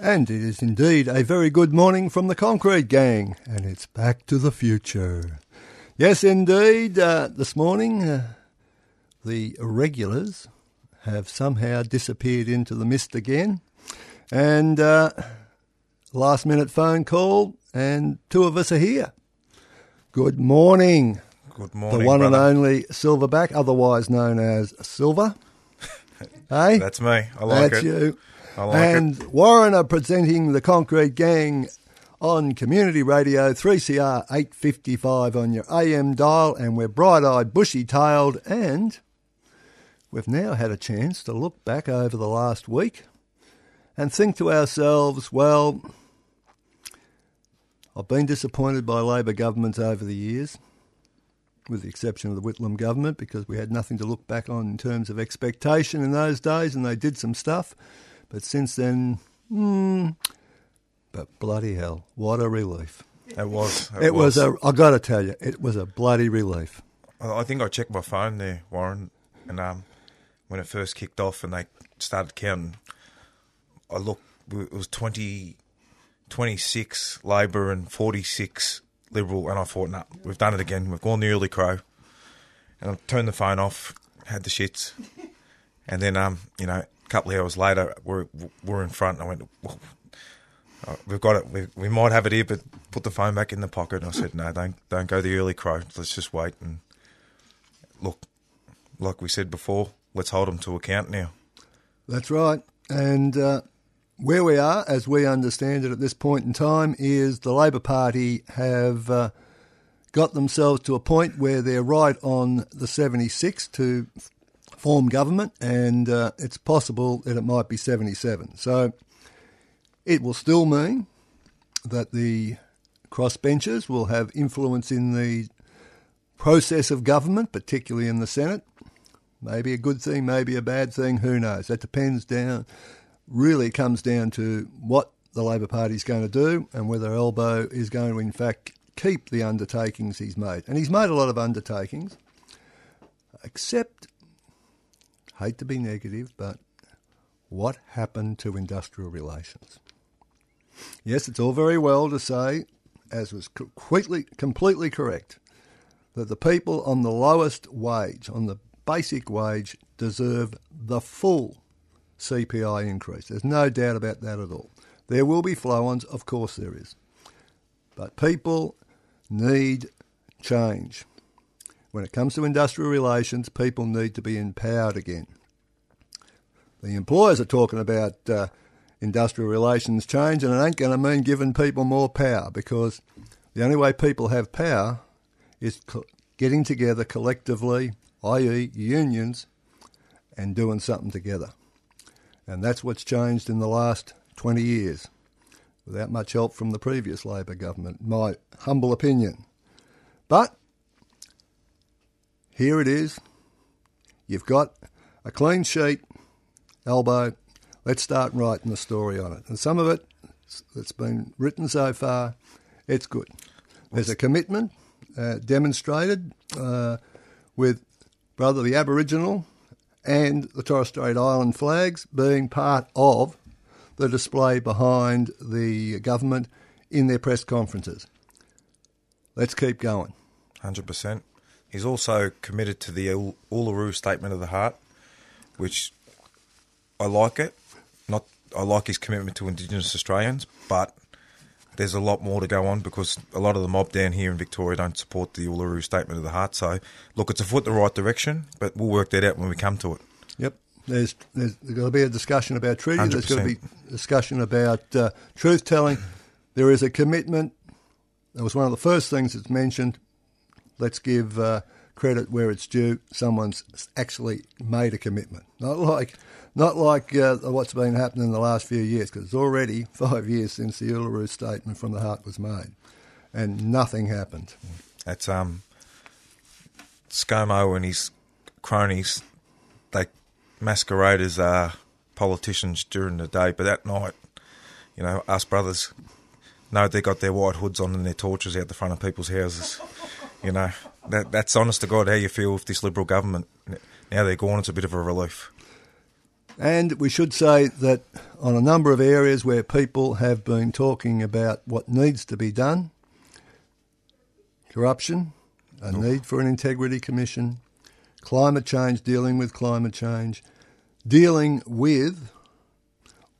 And it is indeed a very good morning from the Concrete Gang, and it's back to the future. Yes, indeed, uh, this morning uh, the irregulars have somehow disappeared into the mist again, and uh, last minute phone call, and two of us are here. Good morning. Good morning. the one brother. and only Silverback, otherwise known as Silver. hey? That's me. I like That's it. you. Like and Warren are presenting the Concrete Gang on Community Radio 3CR 855 on your AM dial, and we're bright eyed, bushy tailed, and we've now had a chance to look back over the last week and think to ourselves, well, I've been disappointed by Labor governments over the years, with the exception of the Whitlam government, because we had nothing to look back on in terms of expectation in those days, and they did some stuff. But since then, hmm, but bloody hell, what a relief. it. It was. It, was. a, I got to tell you, it was a bloody relief. I think I checked my phone there, Warren, and um, when it first kicked off and they started counting, I looked. It was 20, 26 Labor and forty six Liberal, and I thought, no, we've done it again. We've gone the early crow, and I turned the phone off, had the shits, and then um, you know, a couple of hours later, we're we're in front. And I went, well, uh, we've got it. We, we might have it here, but put the phone back in the pocket. And I said, no, don't don't go the early crow. Let's just wait and look. Like we said before, let's hold them to account now. That's right. And uh, where we are, as we understand it at this point in time, is the Labor Party have uh, got themselves to a point where they're right on the 76 to form government, and uh, it's possible that it might be 77. So it will still mean that the crossbenchers will have influence in the process of government, particularly in the Senate. Maybe a good thing, maybe a bad thing, who knows? That depends down, really comes down to what the Labor Party is going to do and whether Elbow is going to, in fact, keep the undertakings he's made. And he's made a lot of undertakings, except, hate to be negative, but what happened to industrial relations? Yes, it's all very well to say, as was completely, completely correct, that the people on the lowest wage, on the basic wage, deserve the full CPI increase. There's no doubt about that at all. There will be flow ons, of course there is. But people need change. When it comes to industrial relations, people need to be empowered again. The employers are talking about uh, industrial relations change, and it ain't going to mean giving people more power because the only way people have power is co- getting together collectively, i.e., unions, and doing something together. And that's what's changed in the last 20 years, without much help from the previous Labor government, my humble opinion. But here it is. You've got a clean sheet, elbow. Let's start writing the story on it. And some of it that's been written so far, it's good. There's a commitment uh, demonstrated uh, with brother the Aboriginal and the Torres Strait Island flags being part of the display behind the government in their press conferences. Let's keep going. 100%. He's also committed to the Uluru Statement of the Heart, which I like it. Not I like his commitment to Indigenous Australians, but there's a lot more to go on because a lot of the mob down here in Victoria don't support the Uluru Statement of the Heart. So, look, it's a foot in the right direction, but we'll work that out when we come to it. Yep. There's, there's going to be a discussion about treaty. There's going to 100%. be discussion about uh, truth telling. There is a commitment. That was one of the first things that's mentioned. Let's give uh, credit where it's due. Someone's actually made a commitment, not like not like uh, what's been happening in the last few years, because it's already five years since the Uluru Statement from the Heart was made, and nothing happened. That's um, ScoMo and his cronies. They masquerade as uh, politicians during the day, but that night, you know, us brothers know they got their white hoods on and their torches out the front of people's houses. You know, that that's honest to God how you feel with this Liberal government. Now they're gone, it's a bit of a relief. And we should say that on a number of areas where people have been talking about what needs to be done corruption, a need for an integrity commission, climate change, dealing with climate change, dealing with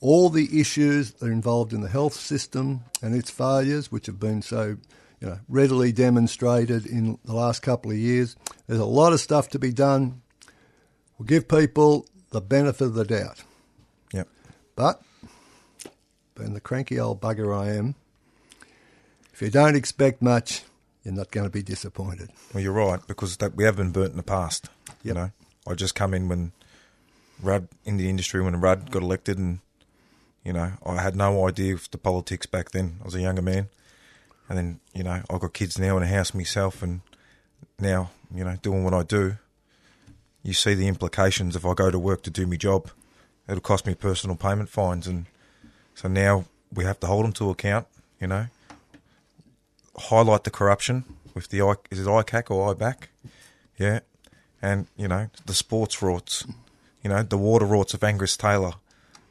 all the issues that are involved in the health system and its failures, which have been so you know, readily demonstrated in the last couple of years. There's a lot of stuff to be done. We'll give people the benefit of the doubt. Yep. But, being the cranky old bugger I am, if you don't expect much, you're not going to be disappointed. Well, you're right because that we have been burnt in the past. You know, I just come in when Rudd in the industry when Rudd got elected, and you know, I had no idea of the politics back then. I was a younger man, and then you know, I've got kids now and a house myself, and now you know, doing what I do. You see the implications if I go to work to do my job. It'll cost me personal payment fines, and so now we have to hold them to account. You know, highlight the corruption with the is it ICAC or IBAC? Yeah, and you know the sports rorts, you know the water rorts of Angus Taylor,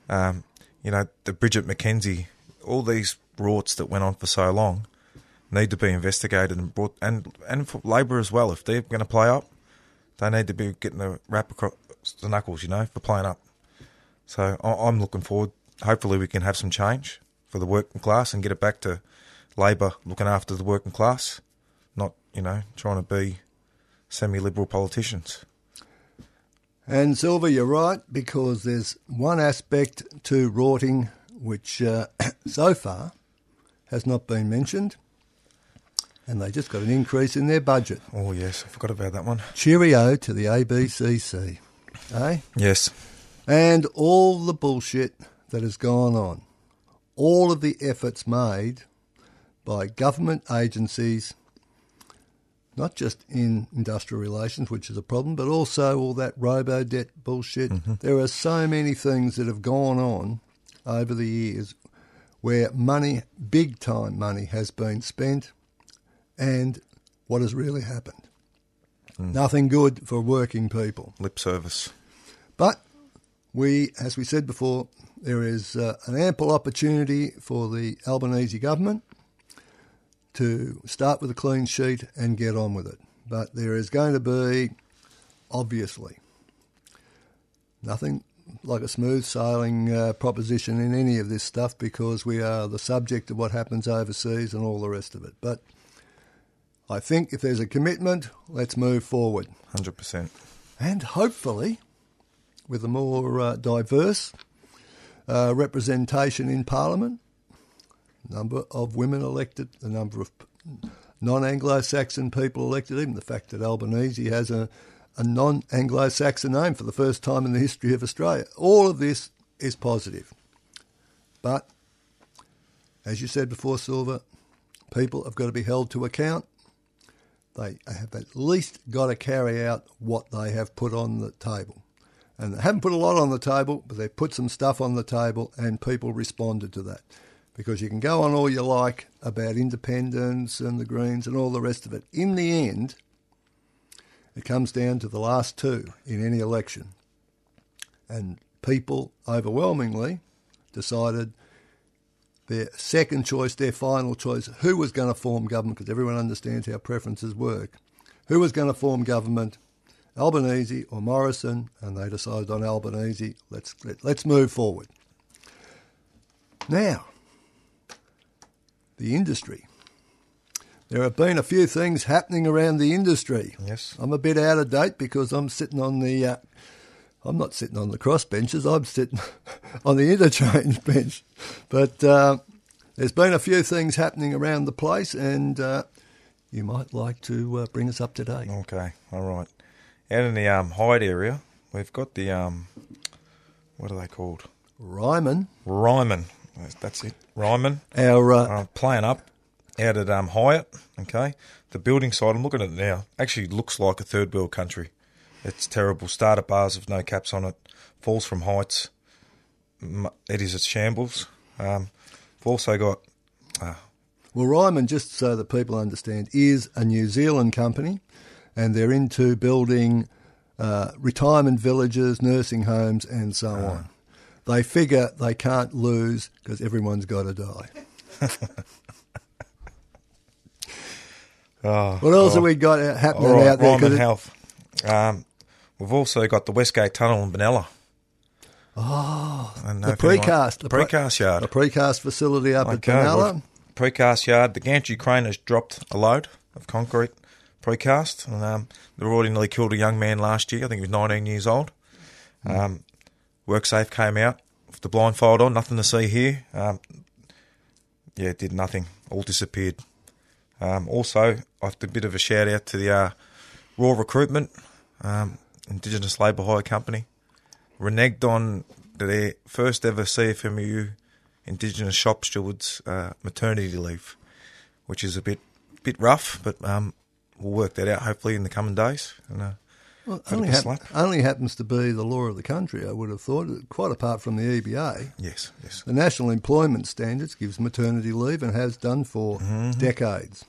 um, you know the Bridget McKenzie, all these rorts that went on for so long need to be investigated and brought and and for Labor as well. If they're going to play up, they need to be getting a rap across the knuckles, you know, for playing up. So I'm looking forward. Hopefully, we can have some change for the working class and get it back to Labor looking after the working class, not you know trying to be semi-liberal politicians. And Silver, you're right, because there's one aspect to rorting which uh, so far has not been mentioned, and they just got an increase in their budget. Oh yes, I forgot about that one. Cheerio to the ABCC, eh? Yes, And all the bullshit that has gone on, all of the efforts made by government agencies, not just in industrial relations, which is a problem, but also all that robo debt bullshit. There are so many things that have gone on over the years where money, big time money, has been spent, and what has really happened? Nothing good for working people. lip service. But we, as we said before, there is uh, an ample opportunity for the Albanese government to start with a clean sheet and get on with it. But there is going to be, obviously, nothing like a smooth sailing uh, proposition in any of this stuff because we are the subject of what happens overseas and all the rest of it. But I think if there's a commitment, let's move forward Hundred percent. and hopefully with a more uh, diverse uh, representation in Parliament, number of women elected, the number of non-Anglo-Saxon people elected, even the fact that Albanese has a, a non-Anglo-Saxon name for the first time in the history of Australia. All of this is positive. But, as you said before, Silver, people have got to be held to account. They have at least got to carry out what they have put on the table. And they haven't put a lot on the table, but they've put some stuff on the table, and people responded to that. Because you can go on all you like about independence and the Greens and all the rest of it. In the end, it comes down to the last two in any election. And people overwhelmingly decided their second choice, their final choice, who was going to form government, because everyone understands how preferences work. Who was going to form government, Albanese or Morrison, and they decided on Albanese. Let's let, us let us move forward. Now, the industry. There have been a few things happening around the industry. Yes. I'm a bit out of date because I'm sitting on the. Uh, I'm not sitting on the cross benches. I'm sitting on the interchange bench. But uh, there's been a few things happening around the place, and uh, you might like to uh, bring us up to date. Okay. All right. Out in the um, Hyde area, we've got the um, what are they called? Ryman. Ryman. That's it. Ryman. Our uh, uh, playing up out at um, Hyatt. Okay, the building site. I'm looking at it now. Actually, looks like a third world country. It's terrible. Starter bars with no caps on it. Falls from heights. It is a shambles. Um, we've also got. Uh, well, Ryman, just so that people understand, is a New Zealand company, and they're into building uh, retirement villages, nursing homes, and so uh, on. They figure they can't lose because everyone's got to die. oh, what else oh. have we got happening right, out there? Ryman Health. Um, we've also got the Westgate Tunnel in Benalla. Oh, the precast, the precast yard, the precast facility up okay, at Benalla. Precast yard. The gantry crane has dropped a load of concrete precast, and um, they already nearly killed a young man last year. I think he was 19 years old. Mm. Um, WorkSafe came out with the blindfold on, nothing to see here. Um, yeah, did nothing, all disappeared. Um, also, I have a bit of a shout out to the uh, Raw Recruitment, um, Indigenous Labour Hire Company. Reneged on their first ever CFMU Indigenous shop stewards uh, maternity leave, which is a bit bit rough, but um, we'll work that out hopefully in the coming days. And, uh, well, only, hap- only happens to be the law of the country, I would have thought, quite apart from the EBA. Yes, yes. The National Employment Standards gives maternity leave and has done for mm-hmm. decades.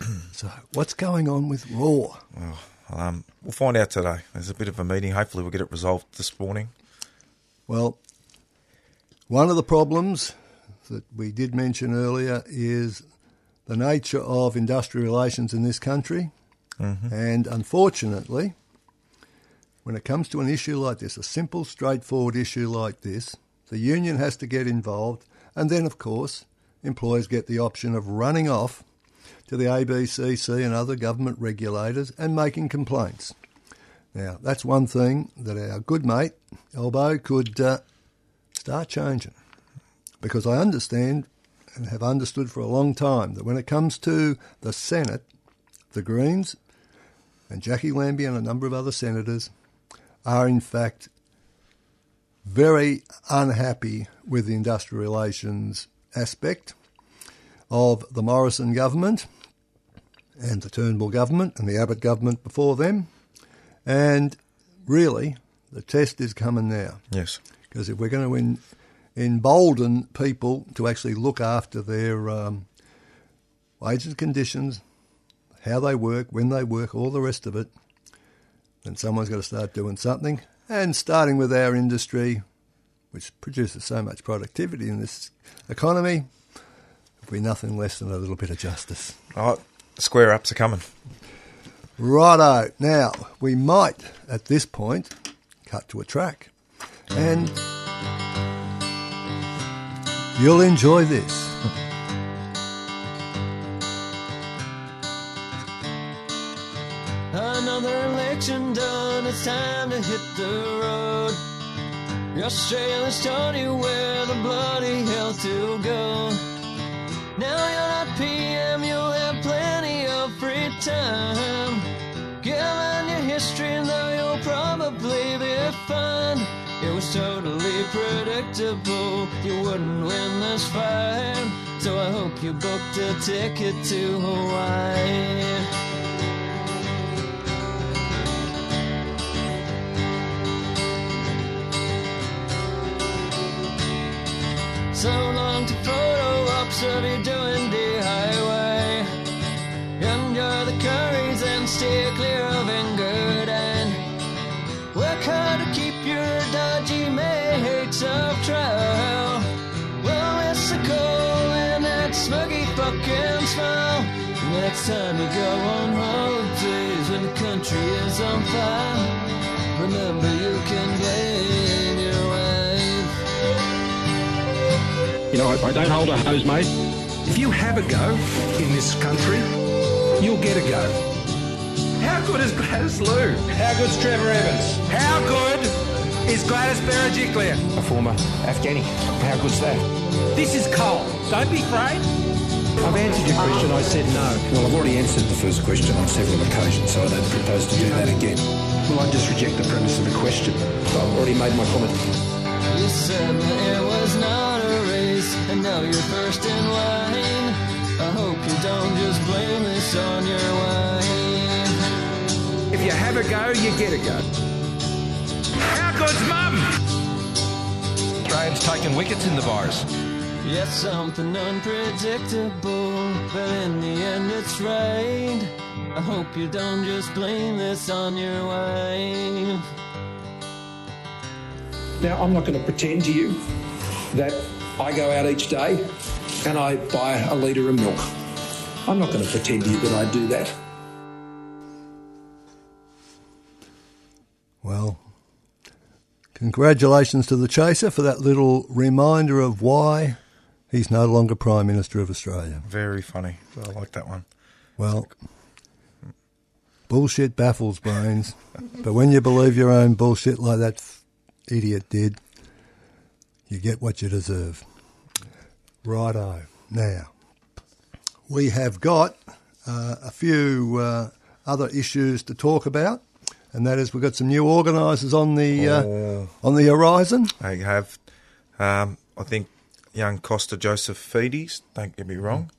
so, what's going on with RAW? Well, um, we'll find out today. There's a bit of a meeting. Hopefully, we'll get it resolved this morning. Well, one of the problems that we did mention earlier is the nature of industrial relations in this country. Mm-hmm. And unfortunately, when it comes to an issue like this, a simple, straightforward issue like this, the union has to get involved, and then, of course, employers get the option of running off to the ABCC and other government regulators and making complaints. Now, that's one thing that our good mate, Elbow, could uh, start changing. Because I understand and have understood for a long time that when it comes to the Senate, the Greens and Jackie Lambie and a number of other senators are in fact very unhappy with the industrial relations aspect of the Morrison government and the Turnbull government and the Abbott government before them. And really, the test is coming now. Yes. Because if we're going to in, embolden people to actually look after their um, wages and conditions, how they work, when they work, all the rest of it, then someone's got to start doing something. And starting with our industry, which produces so much productivity in this economy, be nothing less than a little bit of justice. Right, square ups are coming. Righto. Now, we might, at this point, cut to a track. And you'll enjoy this. Another election done, it's time to hit the road. Your sailors told you where the bloody hell to go. Now you're not PM, you'll have plenty of free time. Given your history, though you'll probably be fine. It was totally predictable you wouldn't win this fight. So I hope you booked a ticket to Hawaii. Steer clear of England. And work hard to keep your dodgy mates off trial. Well, it's a cold and that smuggy fucking smile. Next time you go on holidays when the country is on fire, remember you can blame your wife. You know, I, I don't hold a hose, mate. If you have a go in this country, you'll get a go. How good is Gladys Lou? How good's Trevor Evans? How good is Gladys Berejiklian? A former Afghani. How good's that? This is Cole. Don't be afraid. I've answered your question. I said no. Well, I've already answered the first question on several occasions, so I don't propose to do that again. Well, I just reject the premise of the question. I've already made my comment. You said that it was not a race, and now you're first in line. I hope you don't just blame this on your wife. If you have a go, you get a go. How good's mum? Australians taking wickets in the virus. Yes, something unpredictable, but in the end it's right. I hope you don't just blame this on your wife. Now, I'm not going to pretend to you that I go out each day and I buy a litre of milk. I'm not going to pretend to you that I do that. Well, congratulations to the Chaser for that little reminder of why he's no longer Prime Minister of Australia. Very funny. I like that one. Well, bullshit baffles brains, but when you believe your own bullshit like that idiot did, you get what you deserve. Righto. Now, we have got uh, a few uh, other issues to talk about, and that is we've got some new organisers on the uh, Oh. on the horizon. They have, um, I think, young Costa Joseph Feedes, don't get me wrong,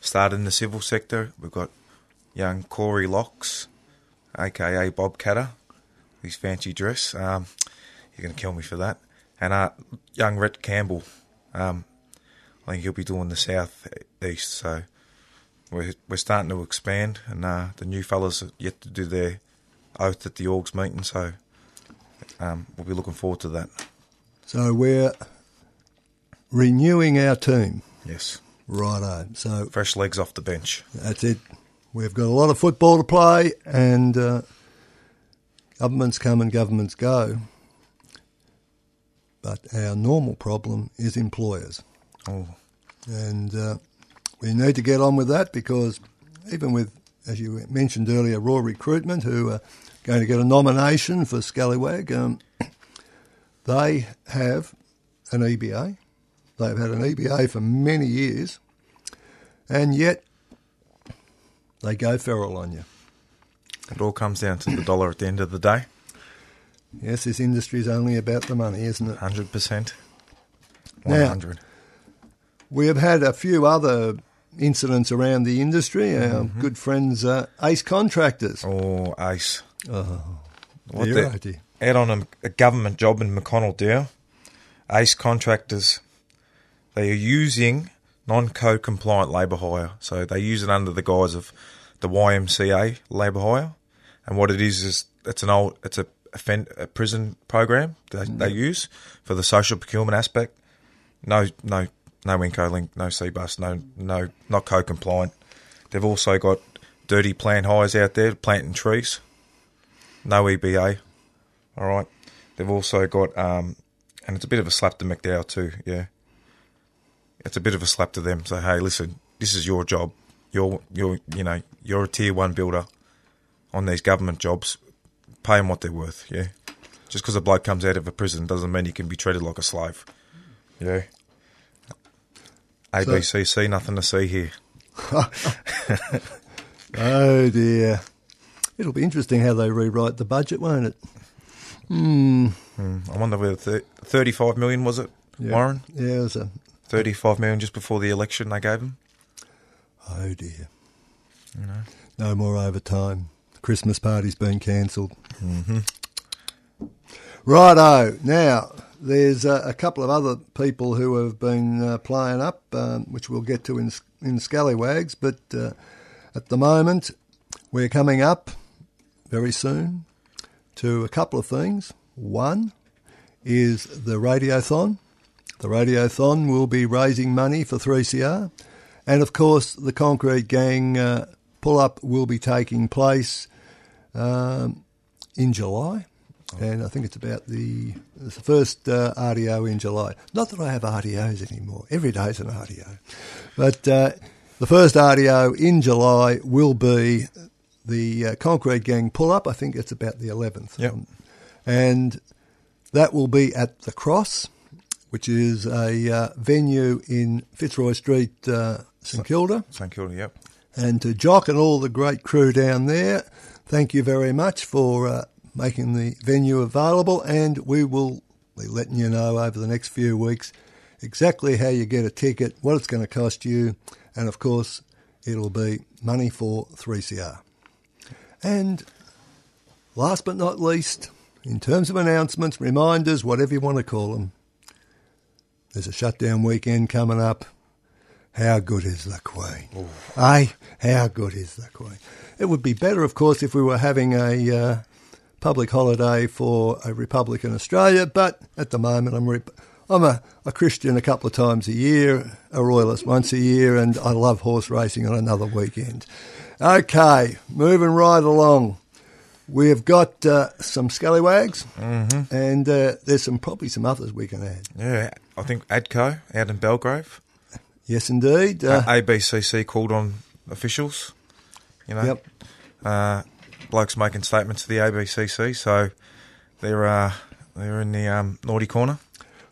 started in the civil sector. We've got young Corey Locks, aka Bob Katter, his fancy dress. Um, you're going to kill me for that. And uh, young Rhett Campbell, um, I think he'll be doing the south east. So we're we're starting to expand, and uh, the new fellas are yet to do their oath at the orgs meeting. So um, we'll be looking forward to that. So we're renewing our team. Yes. Righto. So Fresh legs off the bench. That's it. We've got a lot of football to play, and uh, governments come and governments go. But our normal problem is employers. Oh, And uh, we need to get on with that because even with, as you mentioned earlier, Raw Recruitment, who are going to get a nomination for Scallywag, um, they have an EBA. They've had an EBA for many years, and yet they go feral on you. it all comes down to the dollar at the end of the day. Yes, this industry is only about the money, isn't it? Hundred percent. Now- One hundred. We have had a few other incidents around the industry. Our good friends, uh, Ace Contractors. Oh, ace. What Dear, the- oh dear. Out on a, a government job in McConnell Dow, ace contractors. They are using non-code compliant labour hire, so they use it under the guise of the YMCA labour hire. And what it is is it's an old it's a, offend, a prison program that they use for the social procurement aspect. No, no, no Incolink, no Cbus, no, no, not code compliant. They've also got dirty plant hires out there, planting trees. No EBA. All right. They've also got, um, and it's a bit of a slap to McDowell too. Yeah, it's a bit of a slap to them. So hey, listen, this is your job. You're, you're, you know, you're a tier one builder on these government jobs. Pay them what they're worth. Yeah, Just because a bloke comes out of a prison doesn't mean he can be treated like a slave. Yeah. ABCC, nothing to see here. Oh dear. It'll be interesting how they rewrite the budget, won't it? Hmm. I wonder whether thir- 35 million was it, Yeah. Warren? Yeah, it was a 35 million just before the election they gave him. Oh dear. You know. No more overtime. Christmas party's been cancelled. Mm-hmm. Righto. Now, there's a couple of other people who have been uh, playing up, um, which we'll get to in, in Scallywags, but uh, at the moment, we're coming up very soon to a couple of things. One is the Radiothon. The Radiothon will be raising money for 3CR. And of course, the Concrete Gang uh, pull up will be taking place um, in July. And I think it's about the, the first uh, RDO in July. Not that I have RDOs anymore. Every day's an RDO. But uh, the first RDO in July will be the uh, Concrete Gang pull up. I think it's about the 11th. Yep. Um, and that will be at the Cross, which is a uh, venue in Fitzroy Street, uh, St Kilda. St Kilda, yep. And to Jock and all the great crew down there, thank you very much for uh, making the venue available. And we will be letting you know over the next few weeks exactly how you get a ticket, what it's going to cost you, and of course, it'll be money for 3CR. And last but not least, in terms of announcements, reminders, whatever you want to call them, there's a shutdown weekend coming up. How good is the Queen? Eh? How good is the Queen? It would be better, of course, if we were having a uh, public holiday for a Republic in Australia, but at the moment I'm, rep- I'm a, a Christian a couple of times a year, a Royalist once a year, and I love horse racing on another weekend. Okay, moving right along. We've got uh, some scallywags, and uh, there's some probably some others we can add. Yeah, I think ADCO out in Belgrave. Yes, indeed. Uh, Uh, ABCC called on officials. You know, Yep. Blokes making statements to the ABCC, so they're uh, they're in the um, naughty corner.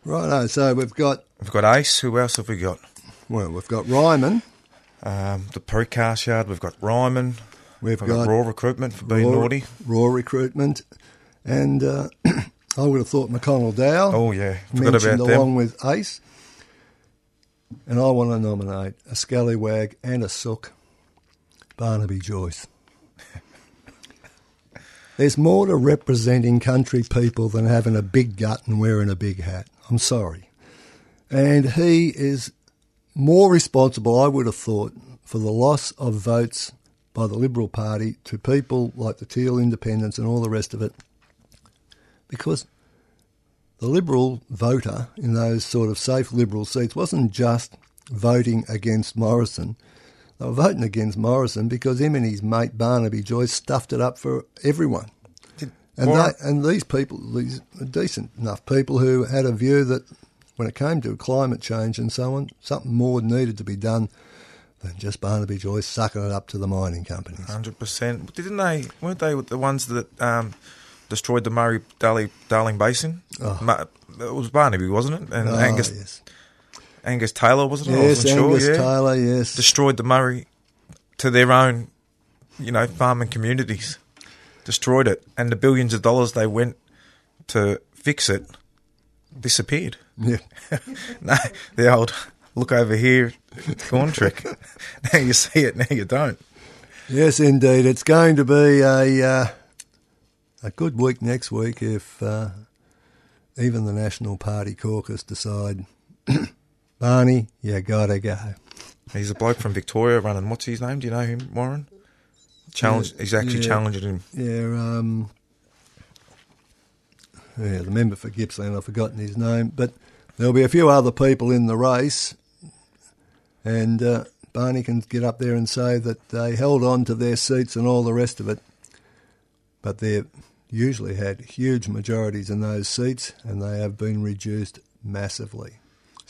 Righto, so we've got We've got Ace. Who else have we got? well, we've got Ryman, Um, the precast yard. We've got Ryman. we've We've got got Raw Recruitment for being Raw, naughty. Raw recruitment, and uh, I would have thought McConnell Dow. Oh yeah, forgot mentioned them. along with Ace. And I want to nominate a scallywag and a sook, Barnaby Joyce. There's more to representing country people than having a big gut and wearing a big hat. I'm sorry. And he is more responsible, I would have thought, for the loss of votes by the Liberal Party to people like the Teal Independents and all the rest of it. Because the Liberal voter in those sort of safe Liberal seats wasn't just voting against Morrison. They were voting against Morrison because him and his mate Barnaby Joyce stuffed it up for everyone. And, they, and these people, these decent enough people who had a view that when it came to climate change and so on, something more needed to be done than just Barnaby Joyce sucking it up to the mining companies. Hundred percent. Didn't they? Weren't they the ones that um, destroyed the Murray Darling, Basin? Ma- it was Barnaby, wasn't it? And Oh, Angus yes. Angus Taylor, wasn't it? Yes, Angus sure. Yeah. Taylor, yes. destroyed the Murray to their own, you know, farming communities. Destroyed it, and the billions of dollars they went to fix it disappeared. Yeah. no, the old look over here, corn trick. now you see it, now you don't. Yes, indeed. It's going to be a uh, a good week next week if uh, even the National Party caucus decide, Barney, you gotta go. He's a bloke from Victoria running. What's his name? Do you know him, Warren? Challenge. He's actually yeah. challenging him. Yeah, um, yeah, the member for Gippsland, I've forgotten his name, but there'll be a few other people in the race, and uh, Barney can get up there and say that they held on to their seats and all the rest of it, but they've usually had huge majorities in those seats, and they have been reduced massively.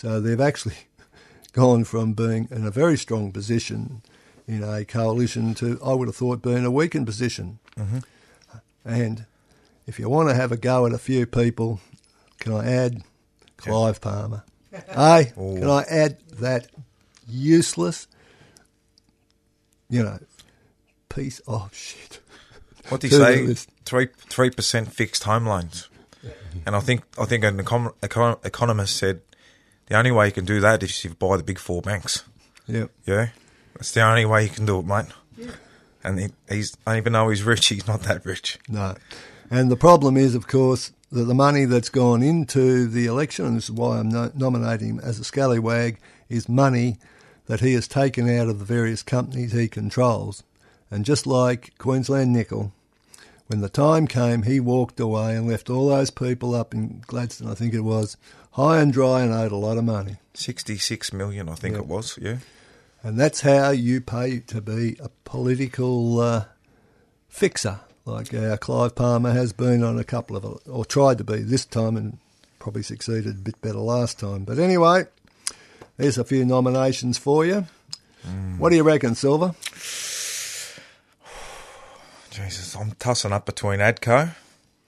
So they've actually gone from being in a very strong position in a coalition to, I would have thought, being a weakened position. Mm-hmm. And if you want to have a go at a few people, can I add Clive Palmer? hey, can I add that useless, you know, piece of shit? What do you say? Three three percent fixed home loans, and I think I think an econ- econ- economist said the only way you can do that is if you buy the big four banks. Yeah. Yeah, that's the only way you can do it, mate. Yeah. And he, he's even though he's rich, he's not that rich. No. And the problem is, of course, that the money that's gone into the election, and this is why I'm no- nominating him as a scallywag, is money that he has taken out of the various companies he controls. And just like Queensland Nickel, when the time came, he walked away and left all those people up in Gladstone, I think it was, high and dry and owed a lot of money. Sixty six million, I think Yeah. it was. Yeah, And that's how you pay to be a political uh, fixer, like our Clive Palmer has been on a couple of, or tried to be this time and probably succeeded a bit better last time. But anyway, there's a few nominations for you. What do you reckon, Silver? Jesus, I'm tossing up between Adco.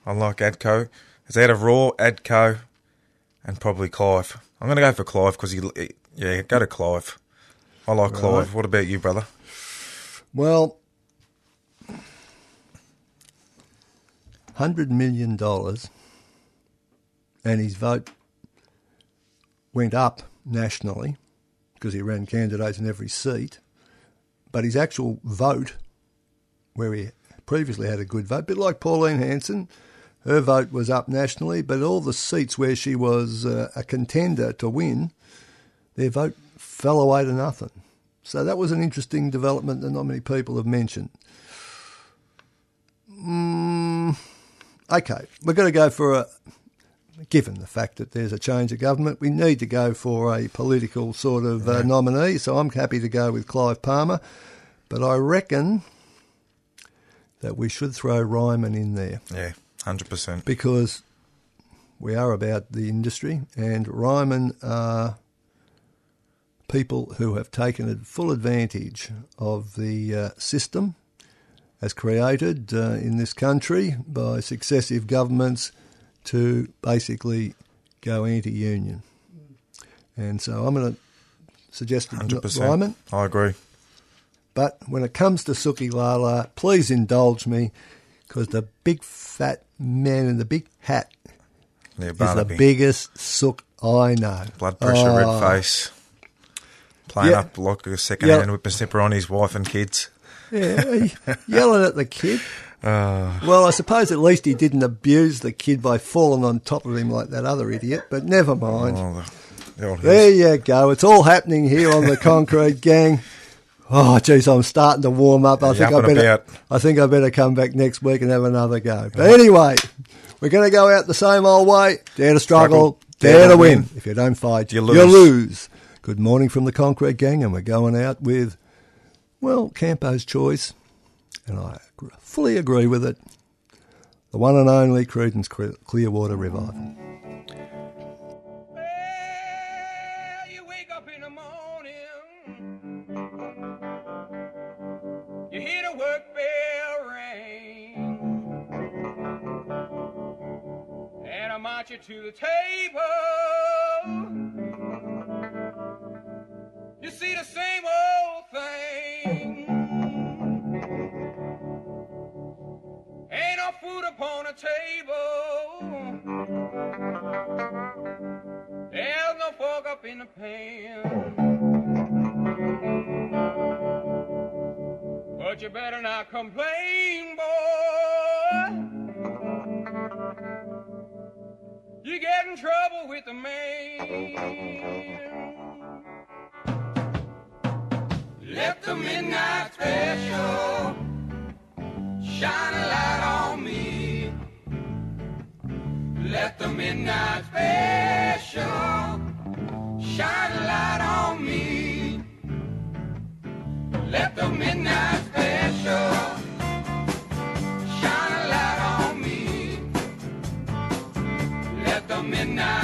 I like Adco. It's out of Raw, Adco, and probably Clive. I'm going to go for Clive because he, yeah, go to Clive. I like Clive. What about you, brother? Well, hundred million dollars, and his vote went up nationally because he ran candidates in every seat. But his actual vote, where he previously had a good vote, a bit like Pauline Hanson, her vote was up nationally, but all the seats where she was uh, a contender to win, their vote fell away to nothing. So that was an interesting development that not many people have mentioned. Mm, okay, we're going to go for a. Given the fact that there's a change of government, we need to go for a political sort of uh, nominee. So I'm happy to go with Clive Palmer, but I reckon that we should throw Ryman in there Yeah, hundred percent. because we are about the industry, and Ryman are people who have taken full advantage of the uh, system as created uh, in this country by successive governments to basically go anti-union. And so I'm going to suggest Hundred Ryman. I agree. But when it comes to Suki Lala, please indulge me because the big fat man in the big hat Yeah, is the biggest sook I know. Blood pressure, Oh, red face. Playing Yeah. up like a second hand whippersnipper on his wife and kids. Yeah, yelling at the kid. Uh, Well, I suppose at least he didn't abuse the kid by falling on top of him like that other idiot, but never mind. oh, the, the There you go. It's all happening here on the Concrete Gang. Oh, geez, I'm starting to warm up. I Yeah, think I better. about. I think I better come back next week and have another go. But anyway, we're going to go out the same old way. Dare to struggle, Struggle, dare, to win. If you don't fight, You lose. you lose. Good morning from the Concrete Gang, and we're going out with, well, Campo's choice, and I fully agree with it. The one and only Creedence Clearwater Revival. And you to the table. You see the same old thing. Ain't no food upon the table. There's no fork up in the pan. But you better not complain, boy. You get in trouble with the man. Let the midnight special shine a light on me. Let the midnight special shine a light on me. Let the midnight special midnight